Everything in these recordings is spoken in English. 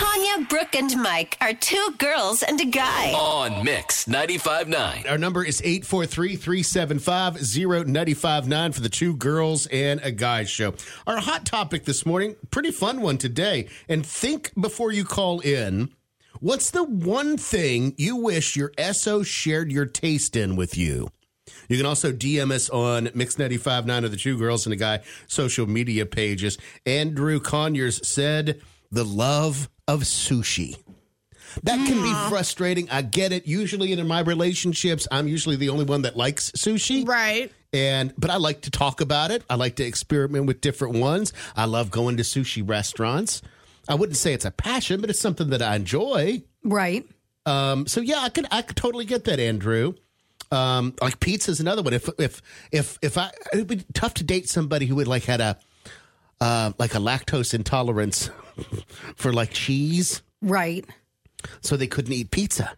Tanya, Brooke, and Mike are two girls and a guy. On Mix 95.9. Our number is 843 375 0959 for the two girls and a guy show. Our hot topic this morning, pretty fun one today. And think before you call in. What's the one thing you wish your SO shared your taste in with you? You can also DM us on Mix959 of the two girls and a guy social media pages. Andrew Conyers said, the love of sushi. That can be frustrating. I get it. Usually in my relationships, I'm usually the only one that likes sushi. Right. And but I like to talk about it. I like to experiment with different ones. I love going to sushi restaurants. I wouldn't say it's a passion, but it's something that I enjoy. Right. Um, so yeah, I could I could totally get that, Andrew. Um, like pizza is another one. If if if if I it would be tough to date somebody who would like had a uh, like a lactose intolerance for like cheese, Right. so they couldn't eat pizza.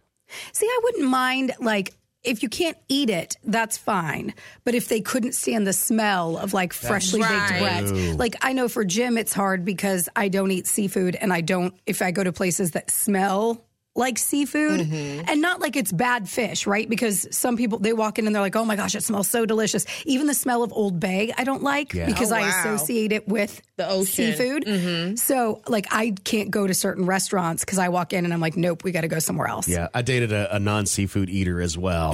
See, I wouldn't mind like if you can't eat it, that's fine. But if they couldn't stand the smell of like freshly Right. baked bread, like I know for Jim, it's hard because I don't eat seafood and I don't, if I go to places that smell like seafood Mm-hmm. and not like it's bad fish, right? Because some people, they walk in and they're like, oh my gosh, it smells so delicious. Even the smell of Old Bay, I don't like because Oh, I associate it with The ocean. seafood. Mm-hmm. So like I can't go to certain restaurants because I walk in and I'm like, nope, we got to go somewhere else. Yeah, I dated a, a non seafood eater as well,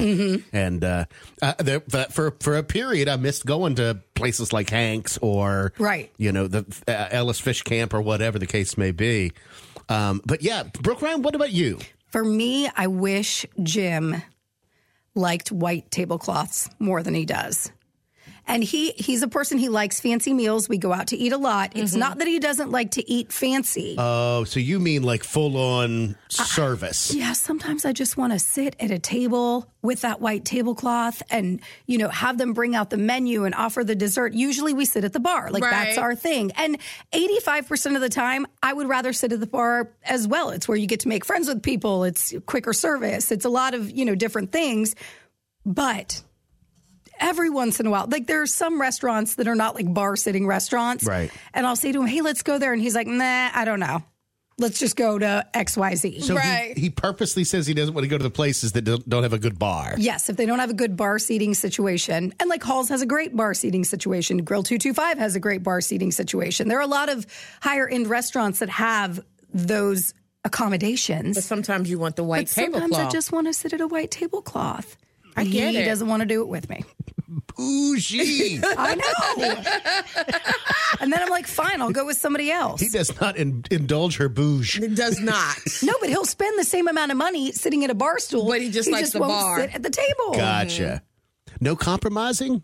and uh, uh, there, but for for a period, I missed going to places like Hanks or Right. you know, the uh, Ellis Fish Camp or whatever the case may be. Um, but yeah, Brooke Ryan, what about you? For me, I wish Jim liked white tablecloths more than he does. And he he's a person he likes fancy meals. We go out to eat a lot. It's mm-hmm. not that he doesn't like to eat fancy. Oh, so you mean like full on service? yeah, sometimes I just want to sit at a table with that white tablecloth and, you know, have them bring out the menu and offer the dessert. Usually we sit at the bar. Like that's our thing. And 85% of the time, I would rather sit at the bar as well. It's where you get to make friends with people. It's quicker service. It's a lot of, you know, different things. But every once in a while, like there are some restaurants that are not like bar sitting restaurants. Right. And I'll say to him, hey, let's go there. And he's like, nah, I don't know. Let's just go to XYZ. So Right. he, he purposely says he doesn't want to go to the places that don't, don't have a good bar. Yes, if they don't have a good bar seating situation, and like Halls has a great bar seating situation, Grill 225 has a great bar seating situation. There are a lot of higher end restaurants that have those accommodations. But sometimes you want the white But sometimes tablecloth. I just want to sit at a white tablecloth. I get he it. doesn't want to do it with me. Bougie. I know. and then I'm like, fine, I'll go with somebody else. he does not in, indulge her bouge. It does not. No, but he'll spend the same amount of money sitting at a bar stool. But he just likes the won't bar. sit at the table. Gotcha. Mm-hmm. No compromising.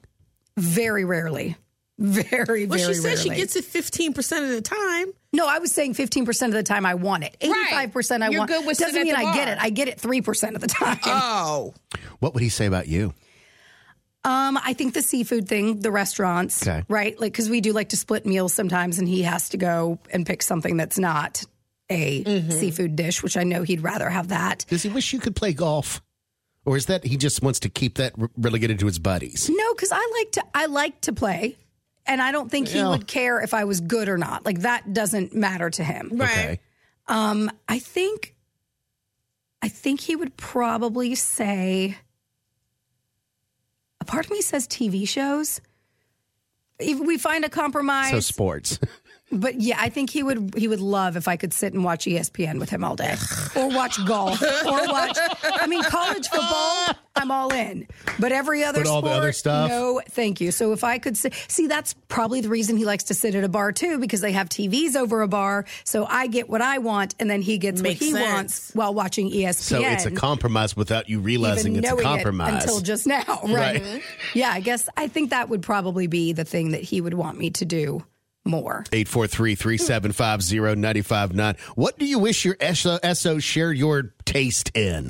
Very rarely. Very, rarely. Well, very she says she rarely. gets it 15% of the time. No, I was saying 15% of the time I want it. 85% I You're want. good with Doesn't sitting mean the I get bar. it. I get it 3% of the time. Oh. What would he say about you? Um, I think the seafood thing, the restaurants, Okay. right? Like, because we do like to split meals sometimes, and he has to go and pick something that's not a Mm-hmm. seafood dish, which I know he'd rather have that. Does he wish you could play golf? Or is that he just wants to keep that relegated to his buddies? No, because I like to. I like to play, and I don't think he Yeah. would care if I was good or not. Like that doesn't matter to him. Right. Okay. Um, I think, I think he would probably say. Part of me says TV shows. If we find a compromise, So sports. but yeah, I think he would he would love if I could sit and watch ESPN with him all day, or watch golf, or watch. I mean, college football, I'm all in. But every other But all sport, the other stuff? no, thank you. So if I could sit, see, that's probably the reason he likes to sit at a bar too, because they have TVs over a bar. So I get what I want, and then he gets Makes what he sense. wants while watching ESPN. So it's a compromise without you realizing even it's a knowing it compromise. until just now, right? Right. Yeah, I guess I think that would probably be the thing that he would want me to do more. 843-375-0959. What do you wish your SO, SO shared your taste in?